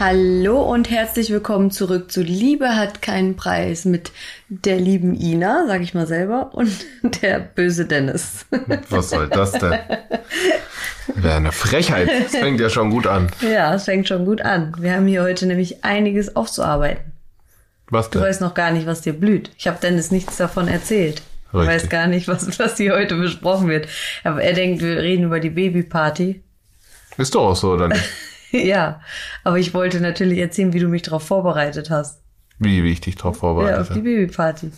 Hallo und herzlich willkommen zurück zu Liebe hat keinen Preis mit der lieben Ina, sag ich mal selber, und der böse Dennis. Was soll das denn? Wäre eine Frechheit. Das fängt ja schon gut an. Ja, es fängt schon gut an. Wir haben hier heute nämlich einiges aufzuarbeiten. Was Du denn? weißt noch gar nicht, was dir blüht. Ich habe Dennis nichts davon erzählt. Er Richtig. weiß gar nicht, was, was hier heute besprochen wird. Aber er denkt, wir reden über die Babyparty. Ist doch auch so, oder nicht? ja, aber ich wollte natürlich erzählen, wie du mich darauf vorbereitet hast. Wie, wie ich dich drauf Ja, vorbereitet auf die habe. Babyparty.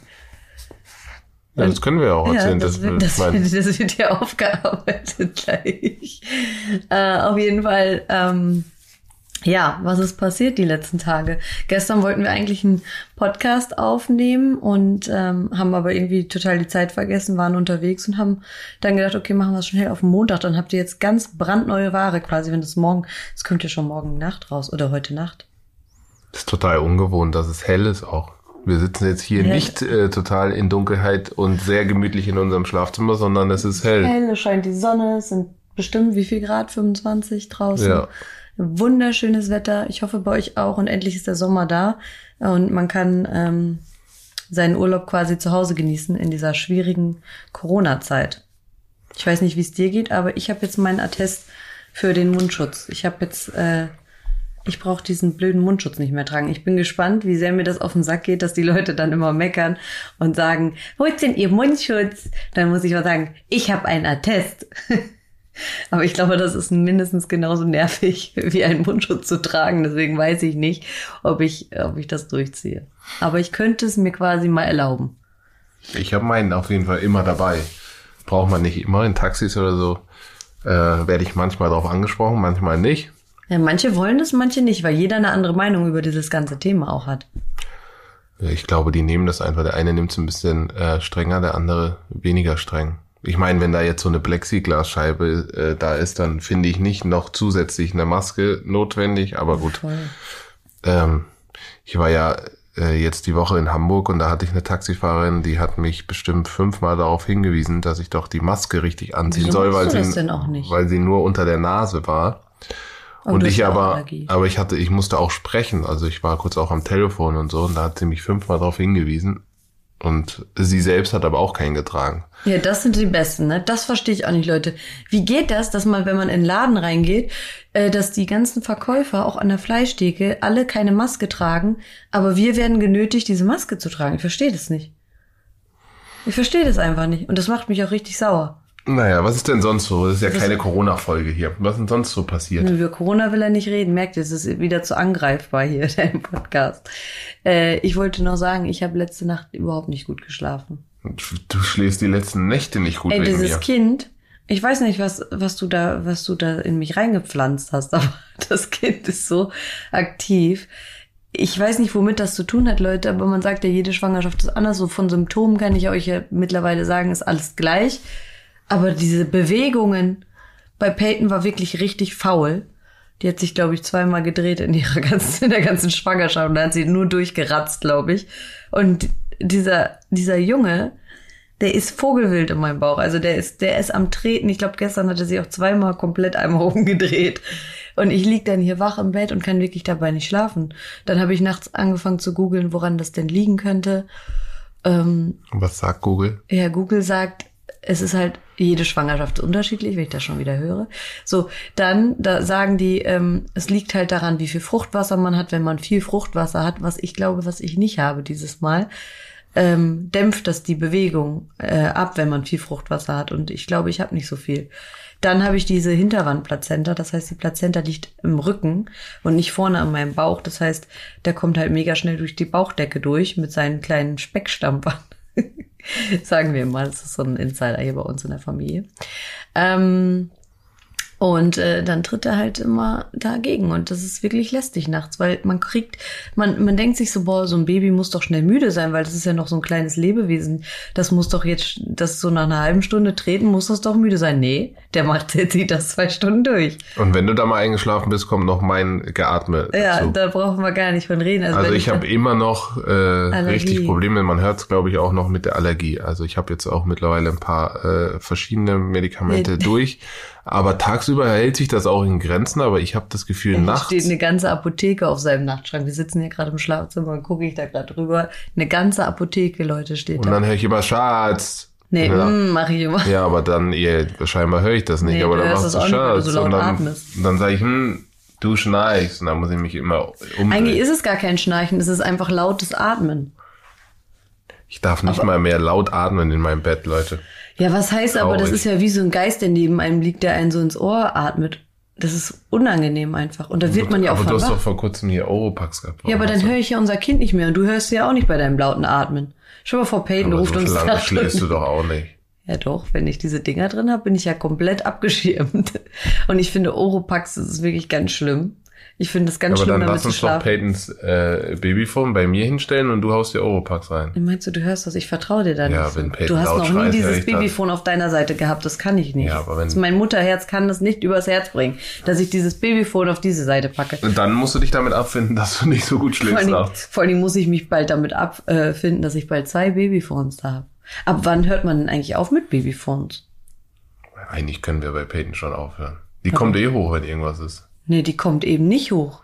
Ja, das können wir ja auch Ja, erzählen. das, das, wird, das, wird, das wird ja aufgearbeitet gleich. Äh, auf jeden Fall, ähm, ja, was ist passiert die letzten Tage? Gestern wollten wir eigentlich einen Podcast aufnehmen und ähm, haben aber irgendwie total die Zeit vergessen, waren unterwegs und haben dann gedacht, okay, machen wir es schnell auf den Montag. Dann habt ihr jetzt ganz brandneue Ware quasi, wenn das morgen, das kommt ja schon morgen Nacht raus oder heute Nacht. ist total ungewohnt, dass es hell ist auch. Wir sitzen jetzt hier Ja. nicht äh, total in Dunkelheit und sehr gemütlich in unserem Schlafzimmer, sondern es ist hell. Hell, es scheint die Sonne, es sind bestimmt wie viel Grad? 25 draußen. Ja. Wunderschönes Wetter. Ich hoffe bei euch auch. Und endlich ist der Sommer da. Und man kann ähm, seinen Urlaub quasi zu Hause genießen in dieser schwierigen Corona-Zeit. Ich weiß nicht, wie es dir geht, aber ich habe jetzt meinen Attest für den Mundschutz. Ich habe jetzt, äh, ich brauche diesen blöden Mundschutz nicht mehr tragen. Ich bin gespannt, wie sehr mir das auf den Sack geht, dass die Leute dann immer meckern und sagen, wo ist denn ihr Mundschutz? Dann muss ich mal sagen, ich habe einen Attest. Aber ich glaube, das ist mindestens genauso nervig, wie einen Mundschutz zu tragen. Deswegen weiß ich nicht, ob ich, ob ich das durchziehe. Aber ich könnte es mir quasi mal erlauben. Ich habe meinen auf jeden Fall immer dabei. Braucht man nicht immer in Taxis oder so. Äh, Werde ich manchmal darauf angesprochen, manchmal nicht. Ja, manche wollen das, manche nicht, weil jeder eine andere Meinung über dieses ganze Thema auch hat. Ich glaube, die nehmen das einfach. Der eine nimmt es ein bisschen äh, strenger, der andere weniger streng. Ich meine, wenn da jetzt so eine Plexiglasscheibe äh, da ist, dann finde ich nicht noch zusätzlich eine Maske notwendig. Aber gut, ähm, ich war ja äh, jetzt die Woche in Hamburg und da hatte ich eine Taxifahrerin, die hat mich bestimmt fünfmal darauf hingewiesen, dass ich doch die Maske richtig anziehen Wieso soll, weil sie, weil sie nur unter der Nase war. Aber und hast ich aber, Allergie. aber ich hatte, ich musste auch sprechen. Also ich war kurz auch am Telefon und so und da hat sie mich fünfmal darauf hingewiesen. Und sie selbst hat aber auch keinen getragen. Ja, das sind die Besten, ne? Das verstehe ich auch nicht, Leute. Wie geht das, dass man, wenn man in den Laden reingeht, äh, dass die ganzen Verkäufer auch an der Fleischtheke alle keine Maske tragen, aber wir werden genötigt, diese Maske zu tragen? Ich verstehe das nicht. Ich verstehe das einfach nicht. Und das macht mich auch richtig sauer. Naja, was ist denn sonst so? Das ist ja keine Corona-Folge hier. Was ist denn sonst so passiert? Über Corona will er nicht reden. Merkt ihr, es ist wieder zu angreifbar hier, dein Podcast. Äh, ich wollte noch sagen, ich habe letzte Nacht überhaupt nicht gut geschlafen. Du schläfst die letzten Nächte nicht gut Ey, wegen dieses mir. Kind, ich weiß nicht, was, was du da, was du da in mich reingepflanzt hast, aber das Kind ist so aktiv. Ich weiß nicht, womit das zu tun hat, Leute, aber man sagt ja, jede Schwangerschaft ist anders. So von Symptomen kann ich euch ja mittlerweile sagen, ist alles gleich. Aber diese Bewegungen bei Peyton war wirklich richtig faul. Die hat sich, glaube ich, zweimal gedreht in ihrer ganzen, in der ganzen Schwangerschaft und da hat sie nur durchgeratzt, glaube ich. Und dieser, dieser Junge, der ist vogelwild in meinem Bauch. Also der ist, der ist am Treten. Ich glaube, gestern hat er sich auch zweimal komplett einmal rumgedreht. Und ich lieg dann hier wach im Bett und kann wirklich dabei nicht schlafen. Dann habe ich nachts angefangen zu googeln, woran das denn liegen könnte. Ähm, Was sagt Google? ja, Google sagt, es ist halt jede Schwangerschaft unterschiedlich, wenn ich das schon wieder höre. So, dann da sagen die, ähm, es liegt halt daran, wie viel Fruchtwasser man hat. Wenn man viel Fruchtwasser hat, was ich glaube, was ich nicht habe dieses Mal, ähm, dämpft das die Bewegung äh, ab, wenn man viel Fruchtwasser hat. Und ich glaube, ich habe nicht so viel. Dann habe ich diese Hinterwandplazenta, das heißt, die Plazenta liegt im Rücken und nicht vorne an meinem Bauch. Das heißt, der kommt halt mega schnell durch die Bauchdecke durch mit seinen kleinen Speckstampfern. Sagen wir mal, das ist so ein Insider hier bei uns in der Familie. Ähm, und äh, dann tritt er halt immer dagegen. Und das ist wirklich lästig nachts, weil man kriegt, man, man denkt sich so, boah, so ein Baby muss doch schnell müde sein, weil das ist ja noch so ein kleines Lebewesen. Das muss doch jetzt, das so nach einer halben Stunde treten, muss das doch müde sein. Nee, Der macht, der zieht das zwei Stunden durch. Und wenn du da mal eingeschlafen bist, kommt noch mein Geatme Ja, dazu. da brauchen wir gar nicht von reden. Also wenn ich habe immer noch äh, richtig Probleme. Man hört es, glaube ich, auch noch mit der Allergie. Also ich habe jetzt auch mittlerweile ein paar äh, verschiedene Medikamente durch. Aber tagsüber hält sich das auch in Grenzen. Aber ich habe das Gefühl, Hier nachts... steht eine ganze Apotheke auf seinem Nachtschrank. Wir sitzen hier gerade im Schlafzimmer und gucke ich da gerade drüber. Eine ganze Apotheke, Leute, steht Und da. dann höre ich immer Schatz. Nee, ja. mm, mach ich immer. Ja, aber dann, ihr, scheinbar höre ich das nicht. Nee, aber dann machst du Schatz. so und dann, atmest. dann sage ich, hm, du schnarchst. Und dann muss ich mich immer umdrehen. Eigentlich ist es gar kein Schnarchen, es ist einfach lautes Atmen. ich darf nicht mal mehr laut atmen in meinem Bett, Leute. Ja, was heißt aber, das Traurig. ist ja wie so ein Geist, der neben einem liegt, der einen so ins Ohr atmet. Das ist unangenehm einfach. Und da wird man ja auch aber von du hast doch vor kurzem hier Oropax gehabt. Ja, aber dann höre ich ja unser Kind nicht mehr und du hörst ja auch nicht bei deinem lauten Atmen. Schau mal vor, Peyton ruft so uns lange nach schläfst du doch auch nicht. Ja doch, wenn ich diese Dinger drin habe, bin ich ja komplett abgeschirmt. Und ich finde Oropax, das ist wirklich ganz schlimm. Ich finde es ganz Aber schlimm, dann damit lass zu uns doch. Peytons äh, Babyphone bei mir hinstellen und du haust dir Oropax rein. Meinst du, du hörst das? Ich vertraue dir da Ja, nicht. wenn Peyton du hast noch nie dieses ich das. Babyphone auf deiner Seite gehabt. Das kann ich nicht. Ja, aber wenn- Also mein Mutterherz kann das nicht übers Herz bringen, dass ich dieses Babyphone auf diese Seite packe. Und dann musst du dich damit abfinden, dass du nicht so gut Vor schläfst allem, nachts. vor allem muss ich mich bald damit abfinden, dass ich bald zwei Babyphones da habe. Ab wann hört man denn eigentlich auf mit Babyphones? Eigentlich können wir bei Peyton schon aufhören. Die kommt eh hoch, wenn irgendwas ist. Nee, die kommt eben nicht hoch.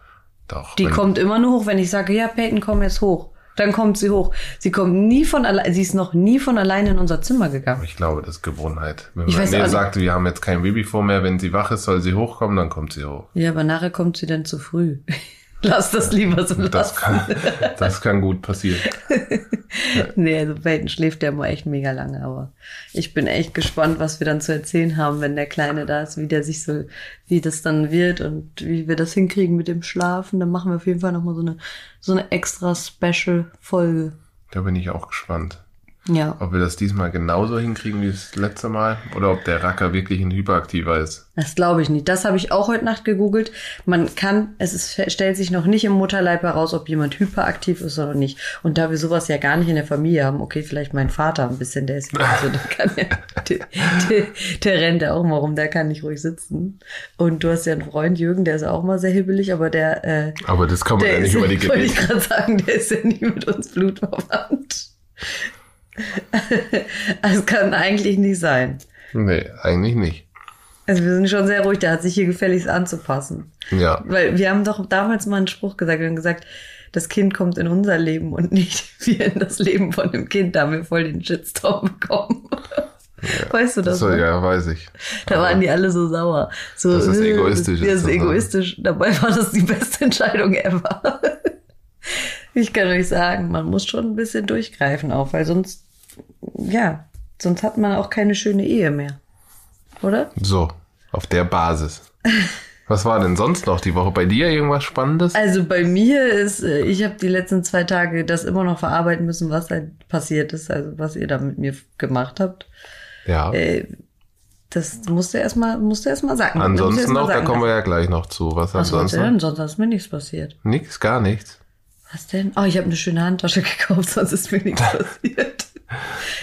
Doch. Die kommt immer nur hoch, wenn ich sage, ja, Peyton, komm jetzt hoch. Dann kommt sie hoch. Sie kommt nie von allein, sie ist noch nie von alleine in unser Zimmer gegangen. Ich glaube, das ist Gewohnheit. Wenn Ich man weiß sagt, wir haben jetzt kein Babyphone mehr, wenn sie wach ist, soll sie hochkommen, dann kommt sie hoch. Ja, aber nachher kommt sie dann zu früh. Lass das lieber so Das lassen. kann, das kann gut passieren. Nee, also Peyton schläft ja mal echt mega lange, aber ich bin echt gespannt, was wir dann zu erzählen haben, wenn der Kleine da ist, wie der sich so, wie das dann wird und wie wir das hinkriegen mit dem Schlafen. Dann machen wir auf jeden Fall nochmal so eine, so eine extra Special-Folge. Da bin ich auch gespannt. Ja, Ob wir das diesmal genauso hinkriegen wie das letzte Mal oder ob der Racker wirklich ein Hyperaktiver ist. das glaube ich nicht. Das habe ich auch heute Nacht gegoogelt. Man kann, es ist, stellt sich noch nicht im Mutterleib heraus, ob jemand hyperaktiv ist oder nicht. Und da wir sowas ja gar nicht in der Familie haben, okay, vielleicht mein Vater ein bisschen, der ist ja so, der kann ja, der, der, der rennt ja auch mal rum, der kann nicht ruhig sitzen. Und du hast ja einen Freund, Jürgen, der ist auch mal sehr hibbelig, aber der, äh, Aber das kann man ja nicht über die wollte ich Geräte. gerade sagen, der ist ja nie mit uns blutverwandt. Es kann eigentlich nicht sein. Nee, eigentlich nicht. Also wir sind schon sehr ruhig, der hat sich hier gefälligst anzupassen. Ja. Weil wir haben doch damals mal einen Spruch gesagt, wir haben gesagt, das Kind kommt in unser Leben und nicht wir in das Leben von dem Kind. Da haben wir voll den Shitstorm bekommen. Weißt du das? So, noch? ja, weiß ich. Da waren die alle so sauer. So, Das ist äh, egoistisch, Das ist ist das, egoistisch. Dabei war das die beste Entscheidung ever. Ich kann euch sagen, man muss schon ein bisschen durchgreifen auch, weil sonst, ja, sonst hat man auch keine schöne Ehe mehr. Oder? So, auf der Basis. Was war denn sonst noch die Woche? Bei dir irgendwas Spannendes? Also bei mir ist, äh, ich habe die letzten zwei Tage das immer noch verarbeiten müssen, was halt passiert ist, also was ihr da mit mir gemacht habt. Ja. Äh, Das musste erstmal, musste erstmal sagen. Ansonsten noch, da kommen wir ja gleich noch zu. Was Was ansonsten? denn? Sonst ist mir nichts passiert. Nix, gar nichts. Was denn? Oh, ich habe eine schöne Handtasche gekauft, sonst ist mir nichts passiert.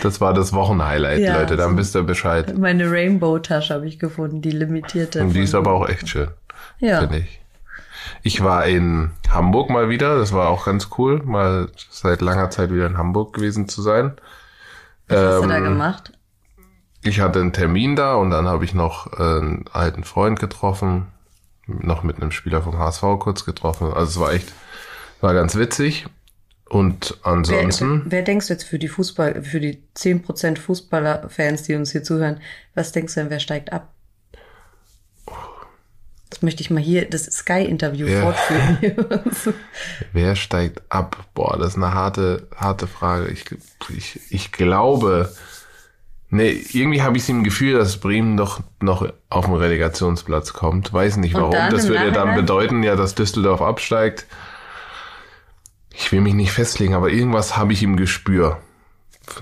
Das war das Wochenhighlight, Ja, Leute. Dann so. wisst ihr Bescheid. Meine Rainbow-Tasche habe ich gefunden, die limitierte. Und die ist aber auch echt schön, ja. finde ich. Ich war in Hamburg mal wieder. Das war auch ganz cool, mal seit langer Zeit wieder in Hamburg gewesen zu sein. Was hast du da Ähm, gemacht? Ich hatte einen Termin da und dann habe ich noch äh, einen alten Freund getroffen, noch mit einem Spieler vom HSV kurz getroffen. Also es war echt, war ganz witzig. Und ansonsten, wer, wer denkst du jetzt für die Fußball, für die 10% Fußballer-Fans, die uns hier zuhören, was denkst du denn, wer steigt ab? Das möchte ich mal hier, das Sky-Interview Ja. fortführen. wer steigt ab? Boah, das ist eine harte, harte Frage. Ich, ich, ich glaube, nee, irgendwie habe ich im Gefühl, dass Bremen doch noch auf den Relegationsplatz kommt. Weiß nicht warum. dann Das würde dann Nachhinein? bedeuten, ja, dass Düsseldorf absteigt. Ich will mich nicht festlegen, aber irgendwas habe ich im Gespür.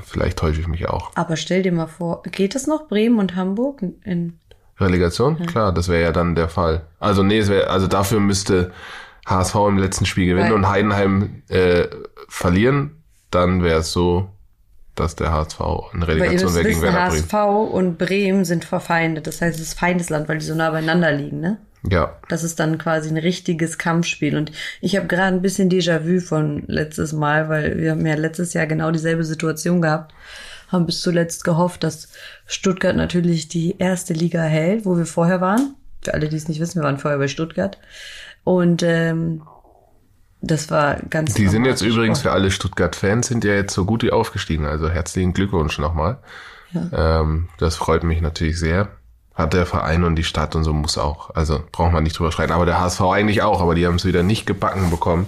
Vielleicht täusche ich mich auch. Aber stell dir mal vor, geht es noch Bremen und Hamburg in, Relegation? Klar, das wäre ja dann der Fall. Also nee, es wäre, also dafür müsste HSV im letzten Spiel gewinnen Weil- und Heidenheim äh, verlieren. Dann wäre es so, dass der HSV ihr Relegation wäre gegen Werder Bremen. HSV und Bremen sind verfeindet. Das heißt, es ist Feindesland, weil die so nah beieinander liegen, ne? Ja, Das ist dann quasi ein richtiges Kampfspiel. Und ich habe gerade ein bisschen Déjà-vu von letztes Mal, weil wir haben ja letztes Jahr genau dieselbe Situation gehabt. Haben bis zuletzt gehofft, dass Stuttgart natürlich die erste Liga hält, wo wir vorher waren. Für alle, die es nicht wissen, wir waren vorher bei Stuttgart. Und ähm, das war ganz die sind jetzt übrigens für alle Stuttgart-Fans sind ja jetzt so gut wie aufgestiegen. Also herzlichen Glückwunsch nochmal. Ähm, das freut mich natürlich sehr. Hat der Verein und die Stadt und so muss auch. Also braucht man nicht drüber streiten. Aber der HSV eigentlich auch. Aber die haben es wieder nicht gebacken bekommen.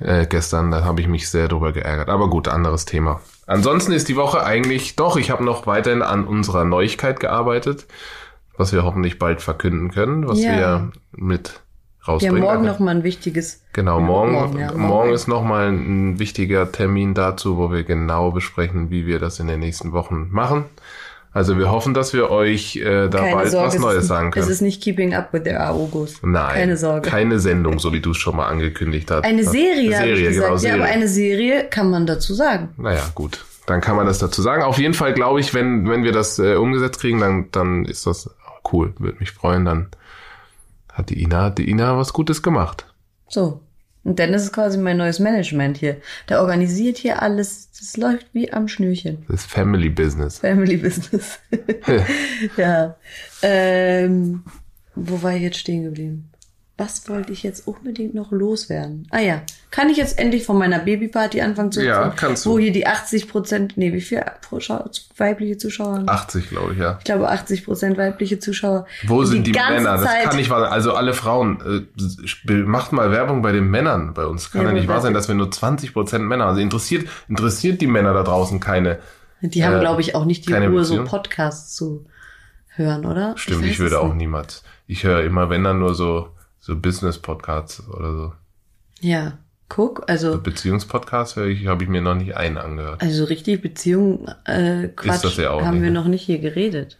Äh, gestern, da habe ich mich sehr drüber geärgert. Aber gut, anderes Thema. Ansonsten ist die Woche eigentlich doch, ich habe noch weiterhin an unserer Neuigkeit gearbeitet, was wir hoffentlich bald verkünden können, was Ja. wir mit rausbringen. morgen Aber- noch mal ein wichtiges. Genau, Ja, morgen, morgen, morgen, ja, morgen. ist nochmal ein wichtiger Termin dazu, wo wir genau besprechen, wie wir das in den nächsten Wochen machen. Also wir hoffen, dass wir euch äh, da Keine bald Sorge, was es Neues sagen Es können. ist nicht Keeping Up with the August. Nein, Keine Sorge. Keine Sendung, so wie du es schon mal angekündigt hast. Eine Serie, habe ich Serie, gesagt. genau, Ja, Serie. aber eine Serie kann man dazu sagen. Naja, gut. Dann kann man das dazu sagen. Auf jeden Fall glaube ich, wenn, wenn wir das äh, umgesetzt kriegen, dann, dann ist das cool. Würde mich freuen. Dann hat die Ina, die Ina was Gutes gemacht. So. Und Dennis ist quasi mein neues Management hier. Der organisiert hier alles. Das läuft wie am Schnürchen. Das ist Family Business. Family Business. ja. Ähm, wo war ich jetzt stehen geblieben? Was wollte ich jetzt unbedingt noch loswerden? Ah ja, kann ich jetzt endlich von meiner Babyparty anfangen zu Ja, erzählen? kannst du. Wo hier die 80 Prozent, nee, wie viel pro Schau- weibliche Zuschauer? haben? 80, glaube ich, ja. Ich glaube 80 Prozent weibliche Zuschauer. Wo sind die, Männer? Das Zeit- kann nicht wahr sein. Also alle Frauen, äh, macht mal Werbung bei den Männern bei uns. Kann Ja, ja, nicht wahr sein, dass wir nur 20% Männer Also interessiert, interessiert die Männer da draußen keine. Die haben, Äh, glaube ich, auch nicht die Ruhe, so? Podcasts zu hören, oder? Stimmt, weiß ich, würde auch niemals. Ich höre immer, wenn dann nur so, so Business-Podcasts oder so. Ja, guck, also, Beziehungspodcasts höre ich, habe ich mir noch nicht einen angehört. also richtig Beziehung, äh, Quatsch, das ja auch haben nicht, wir ne? noch nicht hier geredet.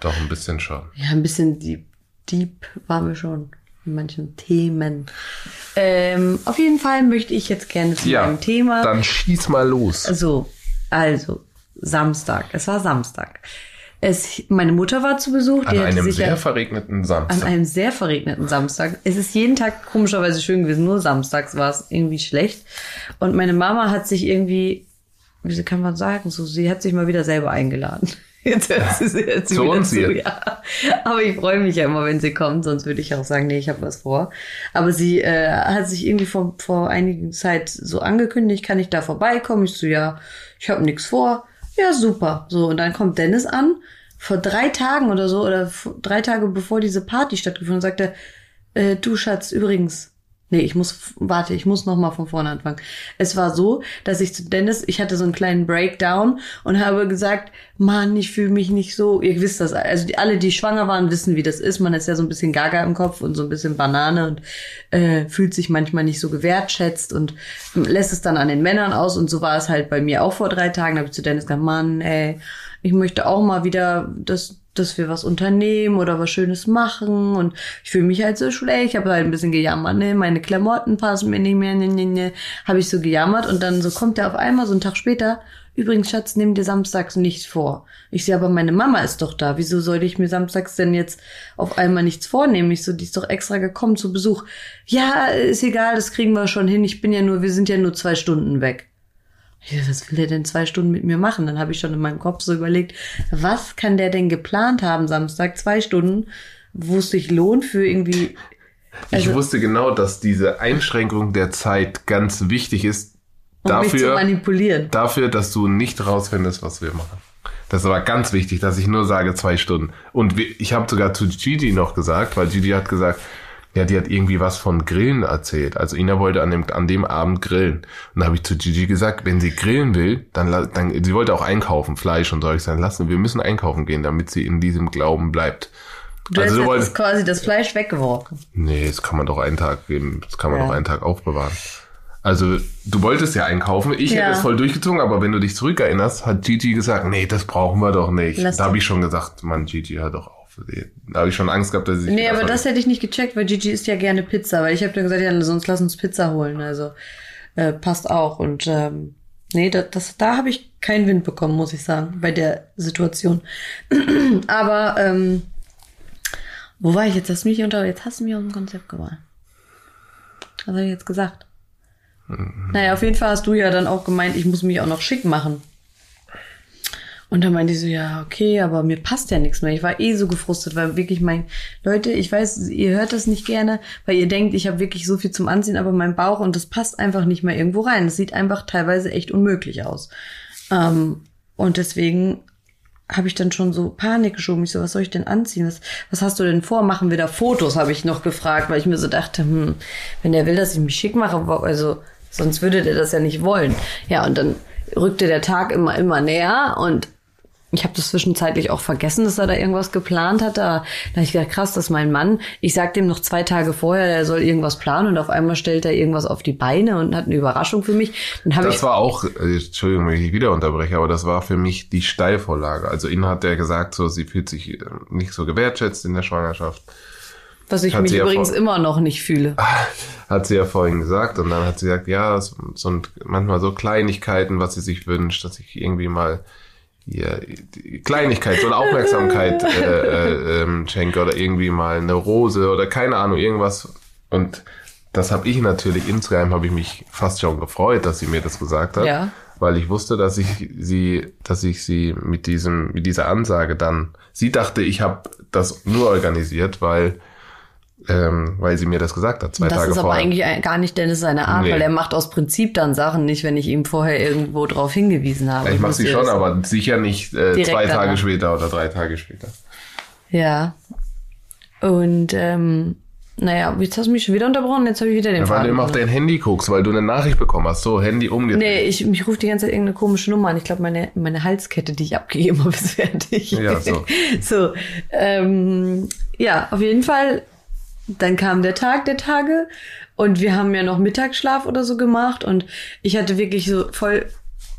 Doch ein bisschen schon. Ja, ein bisschen deep, deep waren wir schon in manchen Themen. Ähm, auf jeden Fall möchte ich jetzt gerne zu meinem Thema. dann schieß mal los. So, also, Samstag. Es war Samstag. Es, meine Mutter war zu Besuch. An einem sehr ja, verregneten an Samstag. einem sehr verregneten Samstag. Es ist jeden Tag komischerweise schön gewesen, nur samstags war es irgendwie schlecht. Und meine Mama hat sich irgendwie, wie kann man sagen, so, sie hat sich mal wieder selber eingeladen. Jetzt hört sie, sie, hört sie Zu uns zu, hier. ja. Aber ich freue mich ja immer, wenn sie kommt, sonst würde ich auch sagen, nee, ich habe was vor. Aber sie äh, hat sich irgendwie vor, vor einigen Zeit so angekündigt, kann ich da vorbeikommen? Ich so, ja, ich habe nichts vor. Ja, super. So, und dann kommt Dennis an, vor drei Tagen oder so, oder drei Tage bevor diese Party stattgefunden hat, sagte, äh, du Schatz, übrigens, nee, ich muss, warte, ich muss noch mal von vorne anfangen. Es war so, dass ich zu Dennis, ich hatte so einen kleinen Breakdown und habe gesagt, Mann, ich fühle mich nicht so, ihr wisst das, also die, alle, die schwanger waren, wissen, wie das ist. Man ist ja so ein bisschen gaga im Kopf und so ein bisschen Banane und äh, fühlt sich manchmal nicht so gewertschätzt und lässt es dann an den Männern aus und so war es halt bei mir auch vor drei Tagen. Da habe ich zu Dennis gesagt, Mann, ey, ich möchte auch mal wieder, dass, dass wir was unternehmen oder was Schönes machen und ich fühle mich halt so schlecht. Ich habe halt ein bisschen gejammert, ne, meine Klamotten passen mir nicht mehr, ne, ne, ne, habe ich so gejammert und dann so kommt er auf einmal so einen Tag später. Übrigens, Schatz, nimm dir samstags nichts vor. Ich sehe, aber meine Mama ist doch da. Wieso sollte ich mir samstags denn jetzt auf einmal nichts vornehmen? Ich so, die ist doch extra gekommen zu Besuch. Ja, ist egal, das kriegen wir schon hin. Ich bin ja nur, wir sind ja nur zwei Stunden weg. Was will er denn zwei Stunden mit mir machen? Dann habe ich schon in meinem Kopf so überlegt, was kann der denn geplant haben Samstag? Zwei Stunden, wo es sich lohnt für irgendwie. ich also- wusste genau, dass diese Einschränkung der Zeit ganz wichtig ist. Um dafür, manipulieren. dafür, dass du nicht rausfindest, was wir machen. Das war ganz wichtig, dass ich nur sage zwei Stunden. Und ich habe sogar zu Gigi noch gesagt, weil Gigi hat gesagt, ja, die hat irgendwie was von Grillen erzählt. Also Ina wollte an dem, an dem Abend grillen. Und da habe ich zu Gigi gesagt, wenn sie grillen will, dann, dann sie wollte auch einkaufen, Fleisch und soll ich sagen, lassen, wir müssen einkaufen gehen, damit sie in diesem Glauben bleibt. Du also hast jetzt quasi das Fleisch weggeworfen. nee, das kann man doch einen Tag geben, das kann man Ja. doch einen Tag aufbewahren. Also, du wolltest ja einkaufen. Ich Ja. hätte es voll durchgezogen, aber wenn du dich zurückerinnerst, hat Gigi gesagt, nee, das brauchen wir doch nicht. Lass da habe ich schon gesagt, Mann, Gigi, hör doch auf. Da habe ich schon Angst gehabt, dass ich Nee, aber das hätte ich nicht gecheckt, weil Gigi isst ja gerne Pizza. Weil ich habe dann gesagt, ja, sonst lass uns Pizza holen. Also äh, passt auch. Und ähm, Nee, das, das, da habe ich keinen Wind bekommen, muss ich sagen, bei der Situation. Aber ähm, wo war ich jetzt? Hast du mich unter, jetzt hast du mich aus dem Konzept gebracht. Was habe ich jetzt gesagt? Mhm. Naja, auf jeden Fall hast du ja dann auch gemeint, ich muss mich auch noch schick machen. Und dann meinte ich so, ja, okay, aber mir passt ja nichts mehr. Ich war eh so gefrustet, weil wirklich mein, Leute, ich weiß, ihr hört das nicht gerne, weil ihr denkt, ich habe wirklich so viel zum Anziehen, aber mein Bauch und das passt einfach nicht mehr irgendwo rein. Das sieht einfach teilweise echt unmöglich aus. Ähm, und deswegen habe ich dann schon so Panik geschoben. Ich so, was soll ich denn anziehen? Was, was hast du denn vor? Machen wir da Fotos? Habe ich noch gefragt, weil ich mir so dachte, hm, wenn der will, dass ich mich schick mache, also sonst würde der das ja nicht wollen. Ja, und dann rückte der Tag immer, immer näher und ich habe das zwischenzeitlich auch vergessen, dass er da irgendwas geplant hat. Da, habe ich gedacht, krass, das ist mein Mann. Ich sag dem noch zwei Tage vorher, er soll irgendwas planen und auf einmal stellt er irgendwas auf die Beine und hat eine Überraschung für mich. Dann das ich war auch, äh, Entschuldigung, wenn ich wieder unterbreche, aber das war für mich die Steilvorlage. Also ihnen hat er gesagt, so sie fühlt sich äh, nicht so gewertschätzt in der Schwangerschaft. Was ich hat mich übrigens ja immer noch nicht fühle. Hat sie ja vorhin gesagt und dann hat sie gesagt, ja, so, so manchmal so Kleinigkeiten, was sie sich wünscht, dass ich irgendwie mal hier Kleinigkeit, so eine Aufmerksamkeit äh, äh, ähm, schenke oder irgendwie mal eine Rose oder keine Ahnung, irgendwas. Und das habe ich natürlich insgeheim habe ich mich fast schon gefreut, dass sie mir das gesagt hat, ja. weil ich wusste, dass ich sie, dass ich sie mit diesem, mit dieser Ansage dann, sie dachte, ich habe das nur organisiert, weil ähm, weil sie mir das gesagt hat, zwei das Tage vorher. Das ist aber eigentlich gar nicht Dennis seine Art, nee. weil er macht aus Prinzip dann Sachen nicht, wenn ich ihm vorher irgendwo drauf hingewiesen habe. Ja, ich mache sie schon, aber sicher nicht äh, zwei Tage danach. später oder drei Tage später. Ja. Und ähm, naja, jetzt hast du mich schon wieder unterbrochen, jetzt habe ich wieder den ja, Weil du immer auf dein Handy guckst, weil du eine Nachricht bekommen hast. So, Handy umgedreht. Nee, ich, mich ruft die ganze Zeit irgendeine komische Nummer an. Ich glaube, meine, meine Halskette, die ich abgegeben habe, ist fertig. Ja, so. so, ähm, ja, auf jeden Fall dann kam der Tag der Tage und wir haben ja noch Mittagsschlaf oder so gemacht und ich hatte wirklich so voll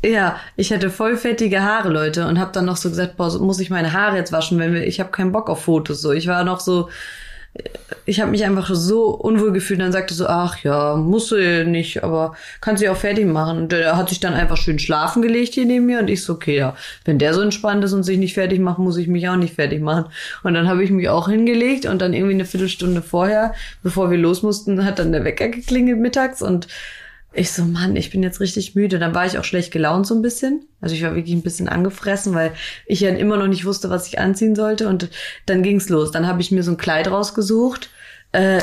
ja, ich hatte voll fettige Haare, Leute, und habe dann noch so gesagt, boah, muss ich meine Haare jetzt waschen, wenn wir, ich habe keinen Bock auf Fotos so. Ich war noch so ich habe mich einfach so unwohl gefühlt. Dann sagte so, ach ja, musst du nicht, aber kannst du auch fertig machen. Und der hat sich dann einfach schön schlafen gelegt hier neben mir und ich so, okay, ja, wenn der so entspannt ist und sich nicht fertig macht, muss ich mich auch nicht fertig machen. Und dann habe ich mich auch hingelegt und dann irgendwie eine Viertelstunde vorher, bevor wir los mussten, hat dann der Wecker geklingelt mittags und ich so, Mann, ich bin jetzt richtig müde. Dann war ich auch schlecht gelaunt so ein bisschen. Also ich war wirklich ein bisschen angefressen, weil ich ja immer noch nicht wusste, was ich anziehen sollte. Und dann ging's los. Dann habe ich mir so ein Kleid rausgesucht. Äh,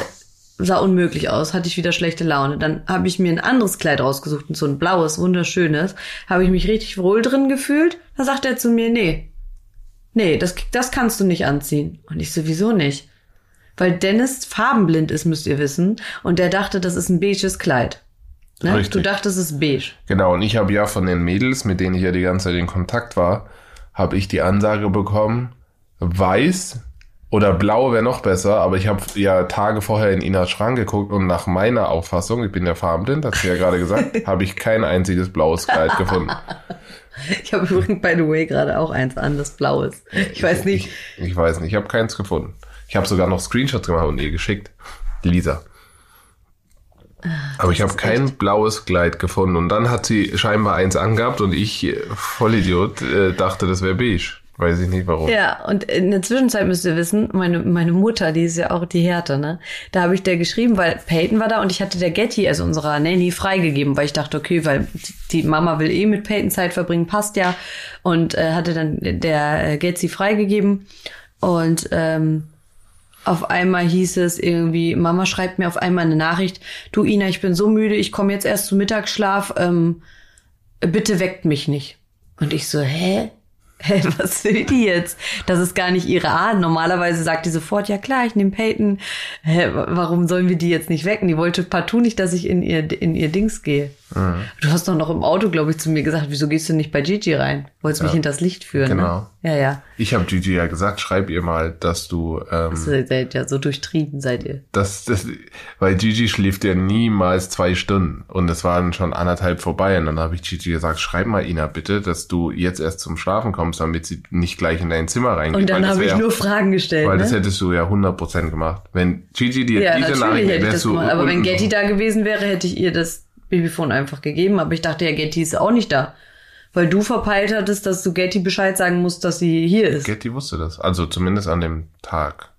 sah unmöglich aus, hatte ich wieder schlechte Laune. Dann habe ich mir ein anderes Kleid rausgesucht, so ein blaues, wunderschönes. Habe ich mich richtig wohl drin gefühlt. Da sagt er zu mir, nee, nee, das, das kannst du nicht anziehen. Und ich sowieso nicht. Weil Dennis farbenblind ist, müsst ihr wissen. Und der dachte, das ist ein beiges Kleid. Ne? Richtig. Du dachtest, es ist beige. Genau, und ich habe ja von den Mädels, mit denen ich ja die ganze Zeit in Kontakt war, habe ich die Ansage bekommen, weiß oder blau wäre noch besser, aber ich habe ja Tage vorher in Inas Schrank geguckt und nach meiner Auffassung, ich bin ja farbenblind, hat sie ja gerade gesagt, habe ich kein einziges blaues Kleid gefunden. Ich habe übrigens, by the way, gerade auch eins an, das blau ist. Ich weiß nicht. Ich, ich weiß nicht, ich habe keins gefunden. Ich habe sogar noch Screenshots gemacht und ihr geschickt. Lisa. Aber ich habe kein blaues Kleid gefunden. Und dann hat sie scheinbar eins angehabt und ich, äh, Vollidiot, äh, dachte, das wäre beige. Weiß ich nicht warum. Ja, und in der Zwischenzeit müsst ihr wissen, meine, meine Mutter, die ist ja auch die Härte, ne? Da habe ich der geschrieben, weil Peyton war da und ich hatte der Getty, also unserer Nanny, freigegeben, weil ich dachte, okay, weil die Mama will eh mit Peyton Zeit verbringen, passt ja. Und äh, hatte dann der Getty freigegeben. Und ähm, auf einmal hieß es irgendwie, Mama schreibt mir auf einmal eine Nachricht, du Ina, ich bin so müde, ich komme jetzt erst zum Mittagsschlaf, ähm, bitte weckt mich nicht. Und ich so, hä? Hä, was will die jetzt? Das ist gar nicht ihre Art. Normalerweise sagt die sofort, ja klar, ich nehme Peyton. Hä, warum sollen wir die jetzt nicht wecken? Die wollte partout nicht, dass ich in ihr, in ihr Dings gehe. Mhm. Du hast doch noch im Auto, glaube ich, zu mir gesagt, wieso gehst du nicht bei Gigi rein? Wolltest ja. mich hinters Licht führen. Ne? Genau. Ne? Ja, ja. Ich habe Gigi ja gesagt, schreib ihr mal, dass du. Ähm, das seid ja so durchtrieben seid ihr. Das, das, weil Gigi schläft ja niemals zwei Stunden und es waren schon anderthalb vorbei und dann habe ich Gigi gesagt, schreib mal Ina bitte, dass du jetzt erst zum Schlafen kommst, damit sie nicht gleich in dein Zimmer reingeht. Und dann habe ich nur Fragen gestellt. Weil ne? das hättest du ja 100% gemacht. Wenn Gigi dir ja, diese Nachricht hätte ich das. Gemacht. Aber wenn Getty da gewesen wäre, hätte ich ihr das Babyphone einfach gegeben, aber ich dachte ja, Getty ist auch nicht da. Weil du verpeilt hattest, dass du Getty Bescheid sagen musst, dass sie hier ist. Getty wusste das. Also zumindest an dem Tag.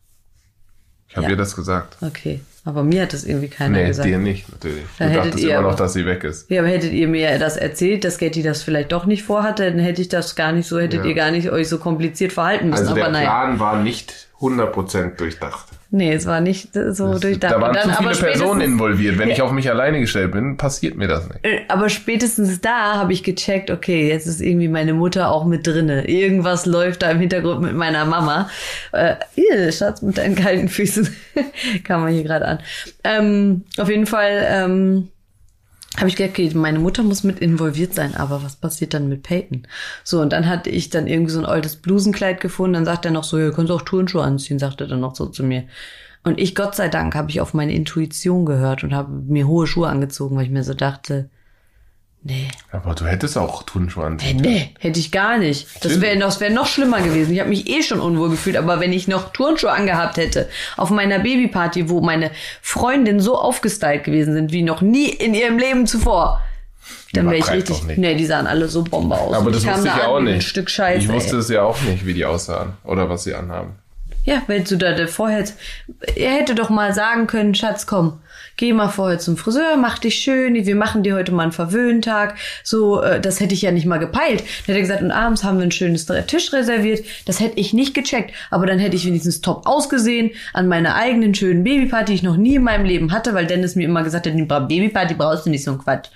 Ich habe Ja. ihr das gesagt. Okay. Aber mir hat das irgendwie keiner Nee, gesagt. dir nicht, natürlich. Da du hättet dachtest ihr immer noch, dass sie weg ist. Ja, aber hättet ihr mir das erzählt, dass Getty das vielleicht doch nicht vorhatte, dann hätte ich das gar nicht so, hättet Ja. ihr gar nicht euch so kompliziert verhalten müssen. Also der aber naja. Plan war nicht 100% durchdacht. Nee, es war nicht so durchdacht. Da waren dann- zu viele Personen involviert. Wenn ich auf mich alleine gestellt bin, passiert mir das nicht. Äh, Aber spätestens da habe ich gecheckt, okay, jetzt ist irgendwie meine Mutter auch mit drinne. Irgendwas läuft da im Hintergrund mit meiner Mama. Äh, ihr Schatz mit deinen kalten Füßen. Kam man hier gerade an. Ähm, auf jeden Fall ähm, habe ich gedacht, meine Mutter muss mit involviert sein, aber was passiert dann mit Peyton? So, und dann hatte ich dann irgendwie so ein altes Blusenkleid gefunden, dann sagt er noch so, kannst du auch Turnschuhe anziehen, sagte er dann noch so zu mir. Und ich, Gott sei Dank, habe ich auf meine Intuition gehört und habe mir hohe Schuhe angezogen, weil ich mir so dachte, nee, Aber du hättest auch Turnschuhe anziehen. nee, hätte ich gar nicht. Das wäre das wär noch schlimmer gewesen. Ich habe mich eh schon unwohl gefühlt, aber wenn ich noch Turnschuhe angehabt hätte, auf meiner Babyparty, wo meine Freundinnen so aufgestylt gewesen sind wie noch nie in ihrem Leben zuvor, dann wäre ich richtig. Nee, die sahen alle so Bombe aus. Aber das wusste ich ja auch nicht. Ich wusste es ja auch nicht, wie die aussahen oder was sie anhaben. Ja, wenn du da vorher, er hätte doch mal sagen können, Schatz, komm, geh mal vorher zum Friseur, mach dich schön, wir machen dir heute mal einen Verwöhntag. So, äh, das hätte ich ja nicht mal gepeilt. Dann hätte er gesagt, und abends haben wir ein schönes Tisch reserviert. Das hätte ich nicht gecheckt. Aber dann hätte ich wenigstens top ausgesehen an meiner eigenen schönen Babyparty, die ich noch nie in meinem Leben hatte, weil Dennis mir immer gesagt hat, die Babyparty brauchst du nicht so ein Quatsch.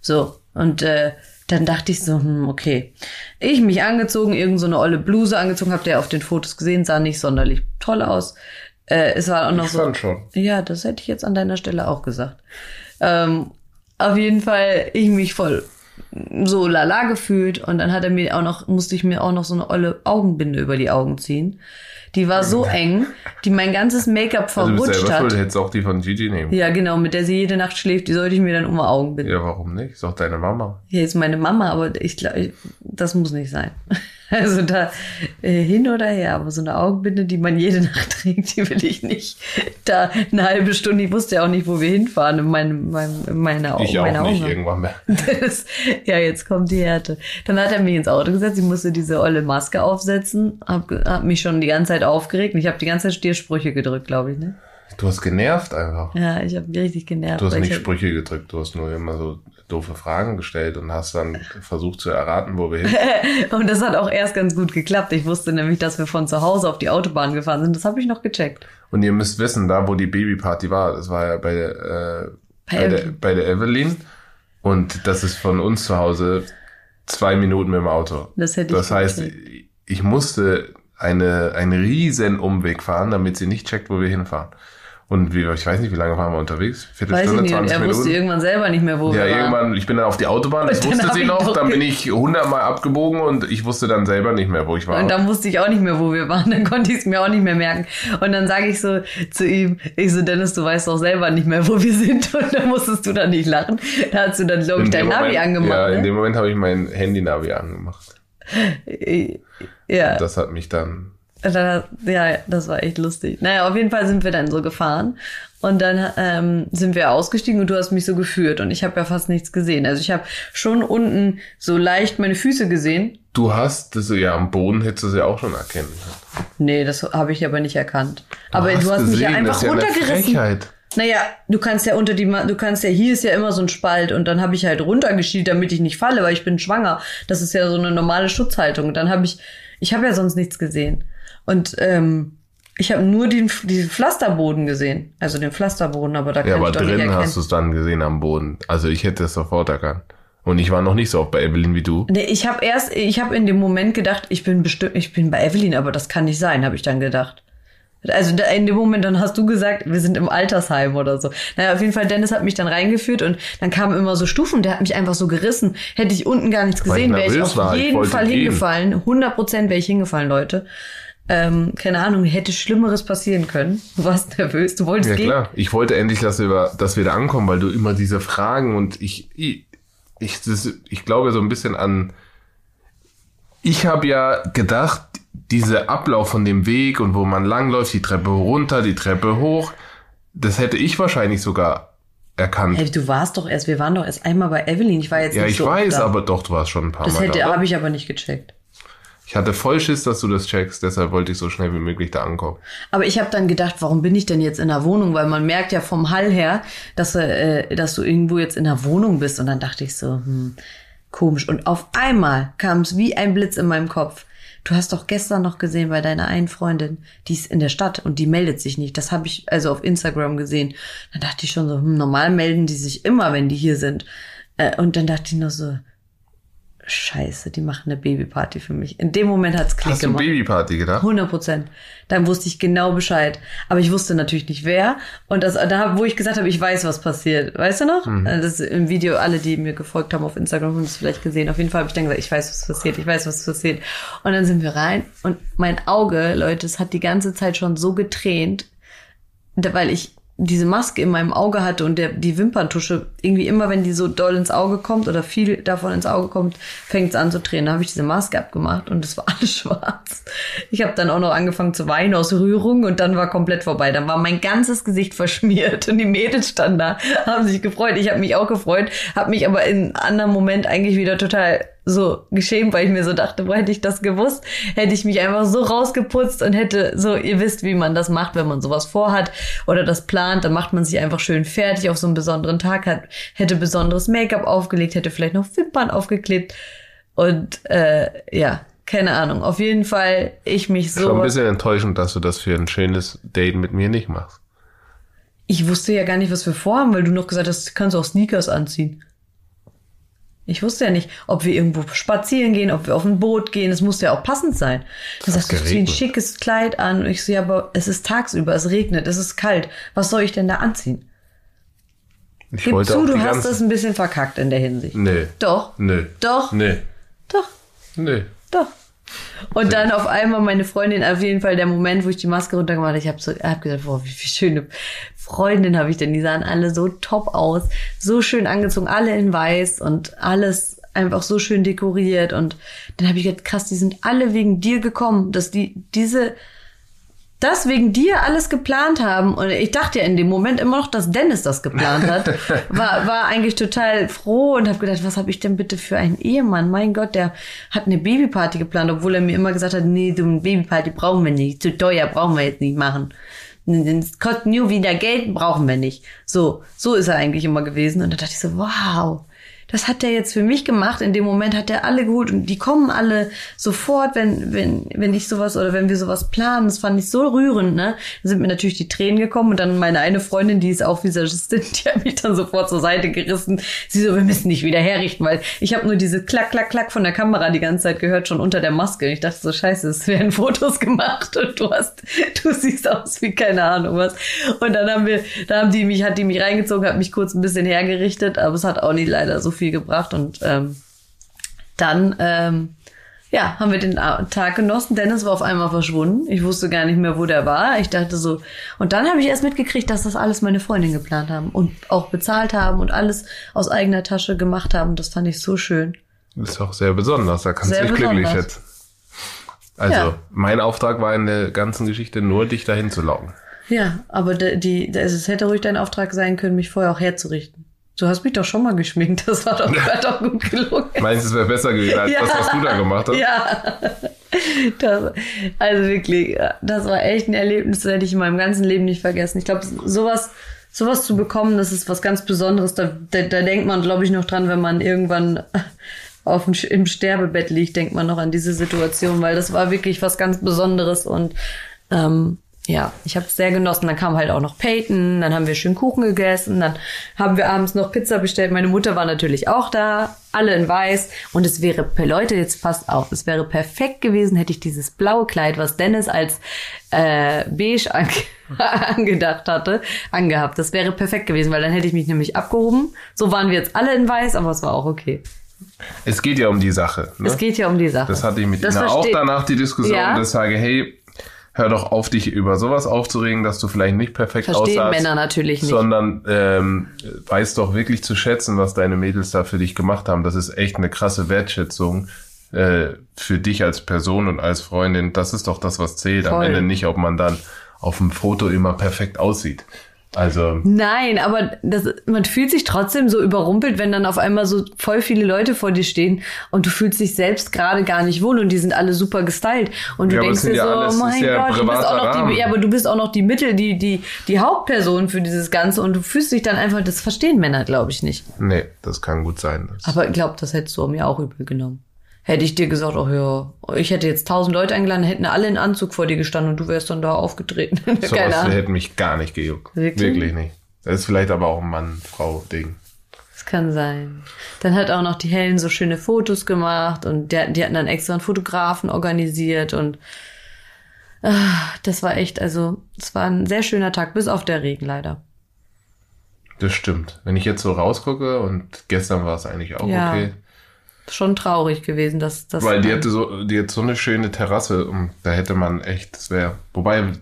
So, und äh, dann dachte ich so, hm, okay. Ich mich angezogen, irgend so eine olle Bluse angezogen, habt ihr auf den Fotos gesehen, sah nicht sonderlich toll aus. Äh, es war auch noch Ich so. fand schon. Ja, das hätte ich jetzt an deiner Stelle auch gesagt. Ähm, auf jeden Fall, ich mich voll so lala gefühlt und dann hat er mir auch noch, musste ich mir auch noch so eine olle Augenbinde über die Augen ziehen. Die war so eng, die mein ganzes Make-up Also du verrutscht schuld, hat. hättest auch die von Gigi nehmen. Ja, genau, mit der sie jede Nacht schläft, die sollte ich mir dann um die Augen binden. Ja, warum nicht? Ist doch deine Mama. Hier ist meine Mama, aber ich glaube, das muss nicht sein. Also da äh, hin oder her, aber so eine Augenbinde, die man jede Nacht trägt, die will ich nicht. Da eine halbe Stunde, ich wusste ja auch nicht, wo wir hinfahren in meinem, meinem, in meiner, Ich auch nicht Augen. irgendwann mehr. Das, ja, jetzt kommt die Härte. Dann hat er mich ins Auto gesetzt, ich musste diese olle Maske aufsetzen, hab, hab mich schon die ganze Zeit aufgeregt und ich habe die ganze Zeit Stiersprüche gedrückt, glaube ich, ne? Du hast genervt einfach. Ja, ich habe mich richtig genervt. Du hast nicht hab- Sprüche gedrückt, du hast nur immer so doofe Fragen gestellt und hast dann versucht zu erraten, wo wir hin. Und das hat auch erst ganz gut geklappt. Ich wusste nämlich, dass wir von zu Hause auf die Autobahn gefahren sind. Das habe ich noch gecheckt. Und ihr müsst wissen, da wo die Babyparty war, das war ja bei, äh, Bei bei, der, Evelyn. bei der Evelyn. Und das ist von uns zu Hause zwei Minuten mit dem Auto. Das hätte ich Das heißt, ich musste eine, einen riesen Umweg fahren, damit sie nicht checkt, wo wir hinfahren. Und wie, ich weiß nicht, wie lange waren wir unterwegs? Weiß Viertelstunde, nicht. Und 20 er Minuten? wusste irgendwann selber nicht mehr, wo Ja, wir waren. irgendwann, ich bin dann auf die Autobahn, das Und wusste sie noch, dann bin ich hundertmal abgebogen und ich wusste dann selber nicht mehr, wo ich war. Und dann wusste ich auch nicht mehr, wo wir waren. Dann konnte ich es mir auch nicht mehr merken. Und dann sage ich so zu ihm, ich so, Dennis, du weißt doch selber nicht mehr, wo wir sind. Und dann musstest du dann nicht lachen. Da hast du dann, glaube ich, In dein dem Navi Moment- angemacht. Ja, in ne? dem Moment habe ich mein Handy-Navi angemacht. ja. Das hat mich dann Und ja, das war echt lustig. Naja, auf jeden Fall sind wir dann so gefahren. Und dann ähm, sind wir ausgestiegen und du hast mich so geführt. Und ich habe ja fast nichts gesehen. Also ich habe schon unten so leicht meine Füße gesehen. Du hast das ja am Boden hättest du es ja auch schon erkennen können. Nee, das habe ich aber nicht erkannt. aber hast du hast mich ja gesehen, einfach das ist ja eine runtergerissen. Frechheit. Naja, du kannst ja unter die, Ma- du kannst ja, hier ist ja immer so ein Spalt und dann habe ich halt runtergeschielt, damit ich nicht falle, weil ich bin schwanger. Das ist ja so eine normale Schutzhaltung. Und dann habe ich, ich habe ja sonst nichts gesehen. Und ähm, ich habe nur den, diesen Pflasterboden gesehen. Also den Pflasterboden, aber da kann Ja, aber ich doch nicht drin erkennen. hast du es dann gesehen am Boden. Also ich hätte es sofort erkannt. Und ich war noch nicht so oft bei Evelyn wie du. Nee, ich habe erst, ich habe in dem Moment gedacht, ich bin bestimmt, ich bin bei Evelyn, aber das kann nicht sein, habe ich dann gedacht. Also in dem Moment, dann hast du gesagt, wir sind im Altersheim oder so. Naja, auf jeden Fall, Dennis hat mich dann reingeführt und dann kamen immer so Stufen, der hat mich einfach so gerissen. Hätte ich unten gar nichts ich gesehen, wäre ich auf ich jeden wollte Fall gehen. hingefallen. 100 Prozent wäre ich hingefallen, Leute. Ähm, keine Ahnung, hätte Schlimmeres passieren können. Du warst nervös, du wolltest Ja gehen. klar. Ich wollte endlich, dass wir, dass wir da ankommen, weil du immer diese Fragen und ich, ich, ich, das, ich glaube so ein bisschen an. Ich habe ja gedacht, dieser Ablauf von dem Weg und wo man langläuft, die Treppe runter, die Treppe hoch, das hätte ich wahrscheinlich sogar erkannt. Hey, du warst doch erst, wir waren doch erst einmal bei Evelyn. Ich war jetzt ja, nicht ich so weiß, aber doch, du warst schon ein paar Das Mal hätte, da. habe ich aber nicht gecheckt. Ich hatte voll Schiss, dass du das checkst, deshalb wollte ich so schnell wie möglich da ankommen. Aber ich habe dann gedacht, warum bin ich denn jetzt in der Wohnung? Weil man merkt ja vom Hall her, dass, äh, dass du irgendwo jetzt in der Wohnung bist. Und dann dachte ich so, hm, komisch. Und auf einmal kam es wie ein Blitz in meinem Kopf. Du hast doch gestern noch gesehen bei deiner einen Freundin, die ist in der Stadt und die meldet sich nicht. Das habe ich also auf Instagram gesehen. Dann dachte ich schon so, hm, normal melden die sich immer, wenn die hier sind. Äh, und dann dachte ich nur so, Scheiße, die machen eine Babyparty für mich. In dem Moment hat's Klick Hast du gemacht. Babyparty gedacht? 100 Prozent. Dann wusste ich genau Bescheid. Aber ich wusste natürlich nicht wer. Und das, da, wo ich gesagt habe, ich weiß, was passiert. Weißt du noch? Mhm. Das ist im Video, alle, die mir gefolgt haben auf Instagram, haben es vielleicht gesehen. Auf jeden Fall habe ich dann gesagt, ich weiß, was passiert. Ich weiß, was passiert. Und dann sind wir rein. Und mein Auge, Leute, es hat die ganze Zeit schon so getränt, weil ich diese Maske in meinem Auge hatte und der, die Wimperntusche, irgendwie immer, wenn die so doll ins Auge kommt oder viel davon ins Auge kommt, fängt es an zu tränen. Da habe ich diese Maske abgemacht und es war alles schwarz. Ich habe dann auch noch angefangen zu weinen aus Rührung und dann war komplett vorbei. Dann war mein ganzes Gesicht verschmiert und die Mädels standen da, haben sich gefreut. Ich habe mich auch gefreut, habe mich aber in einem anderen Moment eigentlich wieder total so geschämt, weil ich mir so dachte, wo hätte ich das gewusst, hätte ich mich einfach so rausgeputzt und hätte so, ihr wisst, wie man das macht, wenn man sowas vorhat oder das plant, dann macht man sich einfach schön fertig auf so einen besonderen Tag, hat, hätte besonderes Make-up aufgelegt, hätte vielleicht noch Wimpern aufgeklebt und äh, ja, keine Ahnung. Auf jeden Fall, ich mich Schon ein so. bisschen enttäuschend, dass du das für ein schönes Date mit mir nicht machst. Ich wusste ja gar nicht, was wir vorhaben, weil du noch gesagt hast, du kannst auch Sneakers anziehen. Ich wusste ja nicht, ob wir irgendwo spazieren gehen, ob wir auf ein Boot gehen. Es musste ja auch passend sein. Du sagst, du zieh ein schickes Kleid an. Und ich so, ja, aber es ist tagsüber, es regnet, es ist kalt. Was soll ich denn da anziehen? Ich Gib zu, du hast das ein bisschen verkackt in der Hinsicht. Nö. Doch, Nö. doch, Nö. doch, Nö. doch. Und dann auf einmal meine Freundin, auf jeden Fall der Moment, wo ich die Maske runtergemacht habe, ich habe so, hab gesagt, boah, wie viel schöne Freundin habe ich denn. Die sahen alle so top aus, so schön angezogen, alle in weiß und alles einfach so schön dekoriert. Und dann habe ich gedacht, krass, die sind alle wegen dir gekommen, dass die diese das wegen dir alles geplant haben. Und ich dachte ja in dem Moment immer noch, dass Dennis das geplant hat. War, war eigentlich total froh und habe gedacht, was habe ich denn bitte für einen Ehemann? Mein Gott, der hat eine Babyparty geplant, obwohl er mir immer gesagt hat, nee, so eine Babyparty brauchen wir nicht. Zu teuer brauchen wir jetzt nicht machen. Kostet nur wieder Geld, brauchen wir nicht. So, so ist er eigentlich immer gewesen. Und da dachte ich so, wow, das hat er jetzt für mich gemacht. In dem Moment hat er alle geholt und die kommen alle sofort, wenn, wenn, wenn ich sowas oder wenn wir sowas planen. Das fand ich so rührend, ne? Da sind mir natürlich die Tränen gekommen und dann meine eine Freundin, die ist auch Visagistin, die hat mich dann sofort zur Seite gerissen. Sie so, wir müssen nicht wieder herrichten, weil ich habe nur diese Klack, Klack, Klack von der Kamera die ganze Zeit gehört, schon unter der Maske. Ich dachte so, scheiße, es werden Fotos gemacht und du hast, du siehst aus wie keine Ahnung was. Und dann haben wir, da haben die mich, hat die mich reingezogen, hat mich kurz ein bisschen hergerichtet, aber es hat auch nicht leider so viel gebracht und ähm, dann ähm, ja, haben wir den Tag genossen. Dennis war auf einmal verschwunden. Ich wusste gar nicht mehr, wo der war. Ich dachte so. Und dann habe ich erst mitgekriegt, dass das alles meine Freundin geplant haben und auch bezahlt haben und alles aus eigener Tasche gemacht haben. Das fand ich so schön. Das ist auch sehr besonders, da kannst du dich glücklich schätzen. Also, Ja. mein Auftrag war in der ganzen Geschichte nur, dich dahin zu locken. Ja, aber die, die, also es hätte ruhig dein Auftrag sein können, mich vorher auch herzurichten. Du hast mich doch schon mal geschminkt. Das war doch, war doch gut gelungen. Meinst du, es wäre besser gewesen als das, was du da gemacht hast? Ja. Das, also wirklich, das war echt ein Erlebnis, das hätte ich in meinem ganzen Leben nicht vergessen. Ich glaube, sowas, sowas zu bekommen, das ist was ganz Besonderes. Da, da, da denkt man, glaube ich, noch dran, wenn man irgendwann auf dem, im Sterbebett liegt, denkt man noch an diese Situation, weil das war wirklich was ganz Besonderes und ähm, ja, ich habe es sehr genossen. Dann kam halt auch noch Peyton, dann haben wir schön Kuchen gegessen, dann haben wir abends noch Pizza bestellt. Meine Mutter war natürlich auch da, alle in weiß. Und es wäre, Leute, jetzt passt auf, es wäre perfekt gewesen, hätte ich dieses blaue Kleid, was Dennis als äh, beige ange angedacht hatte, angehabt. Das wäre perfekt gewesen, weil dann hätte ich mich nämlich abgehoben. So waren wir jetzt alle in weiß, aber es war auch okay. Es geht ja um die Sache. Ne? Es geht ja um die Sache. Das hatte ich mit Das Ina auch danach die Diskussion, Ja. dass ich sage, hey, hör doch auf, dich über sowas aufzuregen, dass du vielleicht nicht perfekt Verstehen aussahst. Männer natürlich nicht. Sondern ähm, weiß doch wirklich zu schätzen, was deine Mädels da für dich gemacht haben. Das ist echt eine krasse Wertschätzung äh, für dich als Person und als Freundin. Das ist doch das, was zählt. Am Voll. Ende nicht, ob man dann auf dem Foto immer perfekt aussieht. Also, Nein, aber das, man fühlt sich trotzdem so überrumpelt, wenn dann auf einmal so voll viele Leute vor dir stehen und du fühlst dich selbst gerade gar nicht wohl und die sind alle super gestylt und du Ja, denkst dir ja so, oh mein ja Gott, du bist auch noch die, Rahmen. ja, aber du bist auch noch die Mittel, die die die Hauptperson für dieses Ganze und du fühlst dich dann einfach, das verstehen Männer, glaube ich nicht. nee, das kann gut sein. Aber ich glaube, das hättest du mir auch übel genommen. Hätte ich dir gesagt, oh ja, ich hätte jetzt tausend Leute eingeladen, hätten alle in Anzug vor dir gestanden und du wärst dann da aufgetreten. Keine Sowas Ahnung. hätte mich gar nicht gejuckt. Wirklich? Wirklich nicht. Das ist vielleicht aber auch ein Mann-Frau-Ding. Das kann sein. Dann hat auch noch die Helen so schöne Fotos gemacht und die, die hatten dann extra einen Fotografen organisiert und ah, das war echt, also es war ein sehr schöner Tag, bis auf der Regen leider. Das stimmt. Wenn ich jetzt so rausgucke und gestern war es eigentlich auch Ja. okay. Schon traurig gewesen, dass das. Weil die hatte so, die hat so eine schöne Terrasse und da hätte man echt, das wäre, wobei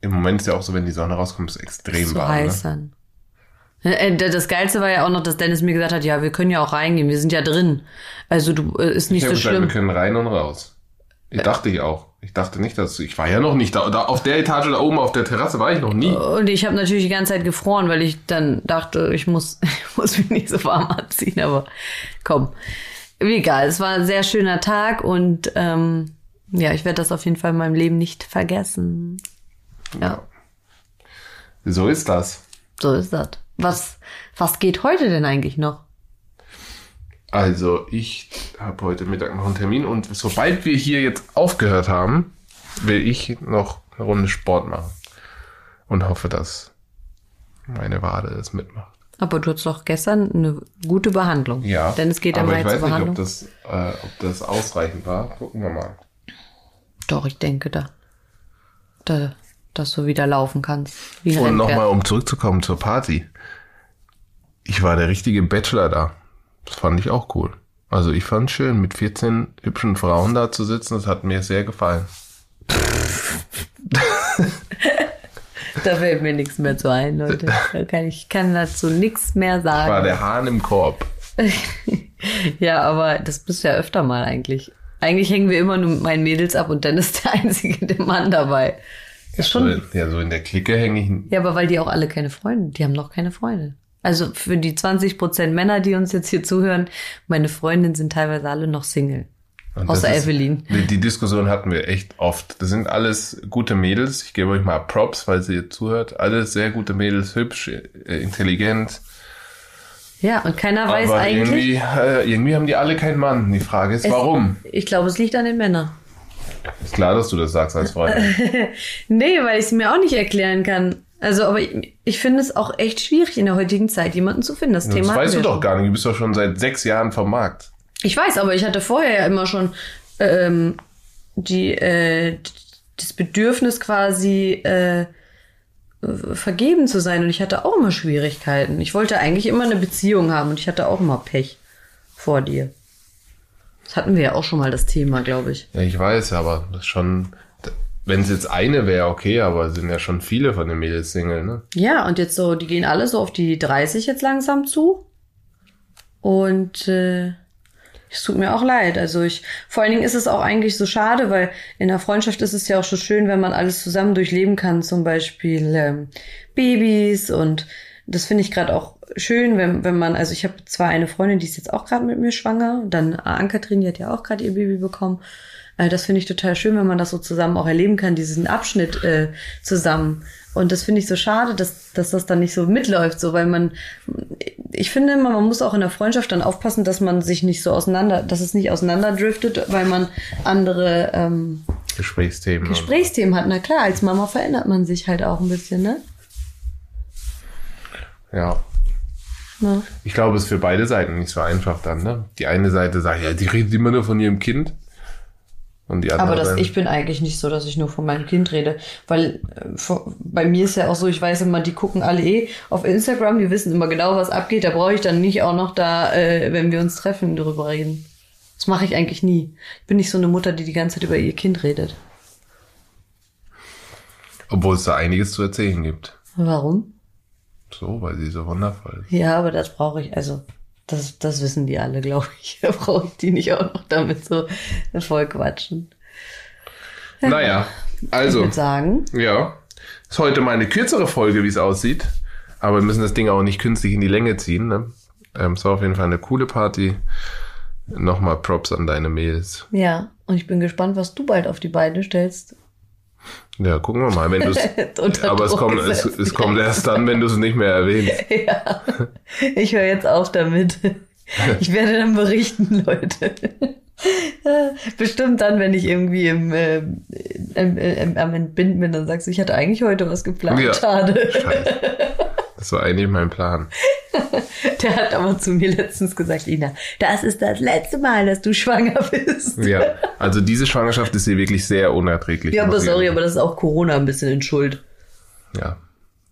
im Moment ist ja auch so, wenn die Sonne rauskommt, ist es extrem so warm. heiß Ne? dann. Äh, Das Geilste war ja auch noch, dass Dennis mir gesagt hat, ja, wir können ja auch reingehen, wir sind ja drin. Also du äh, ist nicht Ich so gesagt, schlimm. wir können rein und raus. Ich dachte ich auch. Ich dachte nicht, dass ich war ja noch nicht da, da auf der Etage da oben auf der Terrasse war ich noch nie. Und ich habe natürlich die ganze Zeit gefroren, weil ich dann dachte, ich muss, ich muss mich nicht so warm anziehen, aber komm. Egal, es war ein sehr schöner Tag und ähm, ja, ich werde das auf jeden Fall in meinem Leben nicht vergessen. Ja, So ist das. so ist das. Was, was geht heute denn eigentlich noch? Also ich habe heute Mittag noch einen Termin und sobald wir hier jetzt aufgehört haben, will ich noch eine Runde Sport machen und hoffe, dass meine Wade es mitmacht. Aber du hattest doch gestern eine gute Behandlung. Ja, Denn es geht ja aber ich weiß nicht, Behandlung. ob das, äh, ob das ausreichend war. Gucken wir mal. Doch, ich denke da. da dass du wieder laufen kannst. Wie Und nochmal, um zurückzukommen zur Party. Ich war der richtige Bachelor da. Das fand ich auch cool. Also ich fand schön, mit 14 hübschen Frauen da zu sitzen. Das hat mir sehr gefallen. Da fällt mir nichts mehr zu ein, Leute. Da kann ich kann dazu nichts mehr War sagen. der Hahn im Korb. Ja, aber das bist du ja öfter mal eigentlich. Eigentlich hängen wir immer nur mit meinen Mädels ab und dann ist der einzige der Mann dabei. Ist So, schon. ja, so in der Clique hänge ich. Ja, aber weil die auch alle keine Freunde, die haben noch keine Freunde. Also für die 20 Prozent Männer, die uns jetzt hier zuhören, meine Freundinnen sind teilweise alle noch Single. Und Außer das ist- Evelyn. Die, Diskussion hatten wir echt oft. Das sind alles gute Mädels. Ich gebe euch mal Props, weil sie jetzt zuhört. Alles sehr gute Mädels, hübsch, äh, intelligent. Ja, und keiner weiß aber eigentlich. irgendwie, äh, irgendwie haben die alle keinen Mann. Die Frage ist, warum? Ich glaube, es liegt an den Männern. Ist klar, dass du das sagst als Freund. Nee, weil ich es mir auch nicht erklären kann. Also, aber ich, ich finde es auch echt schwierig in der heutigen Zeit, jemanden zu finden. Das Das Thema hatten weißt du doch schon. gar nicht. Du bist doch schon seit sechs Jahren vom Markt. Ich weiß, aber ich hatte vorher ja immer schon ähm, die äh, das Bedürfnis quasi äh, vergeben zu sein und ich hatte auch immer Schwierigkeiten. Ich wollte eigentlich immer eine Beziehung haben und ich hatte auch immer Pech vor dir. Das hatten wir ja auch schon mal das Thema, glaube ich. Ja, ich weiß, aber das ist schon, wenn es jetzt eine wäre, okay, aber es sind ja schon viele von den Mädels Single, ne? Ja, und jetzt so, die gehen alle so auf die 30 jetzt langsam zu. Und äh, es tut mir auch leid. Also ich, vor allen Dingen ist es auch eigentlich so schade, weil in der Freundschaft ist es ja auch so schön, wenn man alles zusammen durchleben kann, zum Beispiel ähm, Babys und das finde ich gerade auch schön, wenn, wenn man, also ich habe zwar eine Freundin, die ist jetzt auch gerade mit mir schwanger, dann Ann-Kathrin, die hat ja auch gerade ihr Baby bekommen. Äh, das finde ich total schön, wenn man das so zusammen auch erleben kann, diesen Abschnitt äh, zusammen. Und das finde ich so schade, dass, dass das dann nicht so mitläuft, so, weil man, ich finde immer, man muss auch in der Freundschaft dann aufpassen, dass man sich nicht so auseinander, dass es nicht auseinanderdriftet, weil man andere ähm, Gesprächsthemen. Gesprächsthemen hat. Na klar, als Mama verändert man sich halt auch ein bisschen, ne? Ja. Na. Ich glaube, es ist für beide Seiten nicht so einfach dann, ne? Die eine Seite sagt, ja, die redet immer nur von ihrem Kind. Und die andere Aber das, ich bin eigentlich nicht so, dass ich nur von meinem Kind rede. Weil äh, vor- bei mir ist ja auch so, ich weiß immer, die gucken alle eh auf Instagram, die wissen immer genau, was abgeht. Da brauche ich dann nicht auch noch da, äh, wenn wir uns treffen, darüber reden. Das mache ich eigentlich nie. Ich bin nicht so eine Mutter, die die ganze Zeit über ihr Kind redet. Obwohl es da einiges zu erzählen gibt. Warum? So, weil sie so wundervoll ist. Ja, aber das brauche ich, also das, das wissen die alle, glaube ich. Da brauche ich die nicht auch noch damit so voll quatschen. Naja, Ich also, würde sagen, ja. Ist heute mal eine kürzere Folge, wie es aussieht. Aber wir müssen das Ding auch nicht künstlich in die Länge ziehen. Ne? Ähm, es war auf jeden Fall eine coole Party. Nochmal Props an deine Mails. Ja, und ich bin gespannt, was du bald auf die Beine stellst. Ja, gucken wir mal, wenn du es. Unter aber es kommt, es, es kommt erst dann, wenn du es nicht mehr erwähnst. Ja, ich höre jetzt auf damit. Ich werde dann berichten, Leute. Bestimmt dann, wenn ich irgendwie im, äh, im, im, am Entbinden bin, dann sagst du, ich hatte eigentlich heute was geplant. Ja. Schade. Scheiße. Das war eigentlich mein Plan. Der hat aber zu mir letztens gesagt, Ina, das ist das letzte Mal, dass du schwanger bist. Ja, also diese Schwangerschaft ist hier wirklich sehr unerträglich. Ja, aber sorry, aber das ist auch Corona ein bisschen in Schuld. Ja,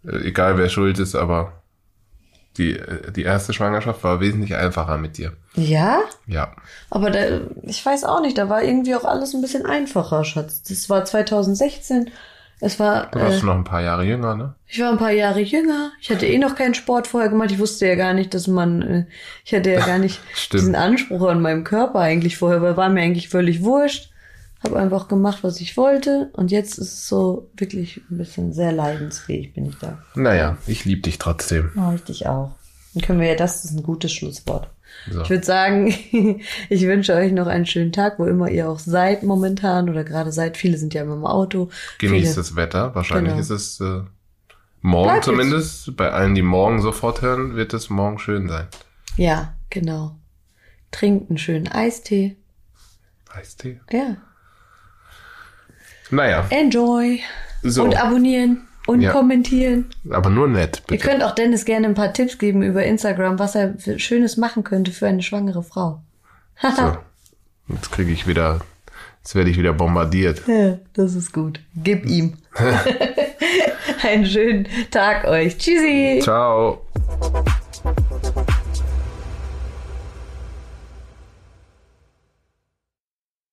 Äh, egal wer schuld ist, aber die, äh, die erste Schwangerschaft war wesentlich einfacher mit dir. Ja? Ja, Aber da, ich weiß auch nicht, da war irgendwie auch alles ein bisschen einfacher, Schatz. Das war 2016. Es war, du warst äh, noch ein paar Jahre jünger, ne? ich war ein paar Jahre jünger. Ich hatte eh noch keinen Sport vorher gemacht. Ich wusste ja gar nicht, dass man, äh, ich hatte ja gar nicht diesen Anspruch an meinem Körper eigentlich vorher, weil war mir eigentlich völlig wurscht. Habe einfach gemacht, was ich wollte. Und jetzt ist es so wirklich ein bisschen sehr leidensfähig, bin ich da. Naja, ich lieb dich trotzdem. Oh, ich dich auch. Dann können wir ja, das ist ein gutes Schlusswort. So. Ich würde sagen, ich wünsche euch noch einen schönen Tag, wo immer ihr auch seid momentan oder gerade seid. Viele sind ja immer im Auto. Genießt das Wetter. Wahrscheinlich Genau. ist es äh, morgen Bleibt jetzt. zumindest. Bei allen, die morgen sofort hören, wird es morgen schön sein. Ja, genau. Trinkt einen schönen Eistee. Eistee. Ja. Naja, Enjoy. so. Und abonnieren und Ja. kommentieren. aber nur nett, Ihr bitte. könnt auch Dennis gerne ein paar Tipps geben über Instagram, was er für Schönes machen könnte für eine schwangere Frau. So. Jetzt kriege ich wieder, jetzt werde ich wieder bombardiert. Ja, das ist gut. Gib ihm. Einen schönen Tag euch. Tschüssi. Ciao.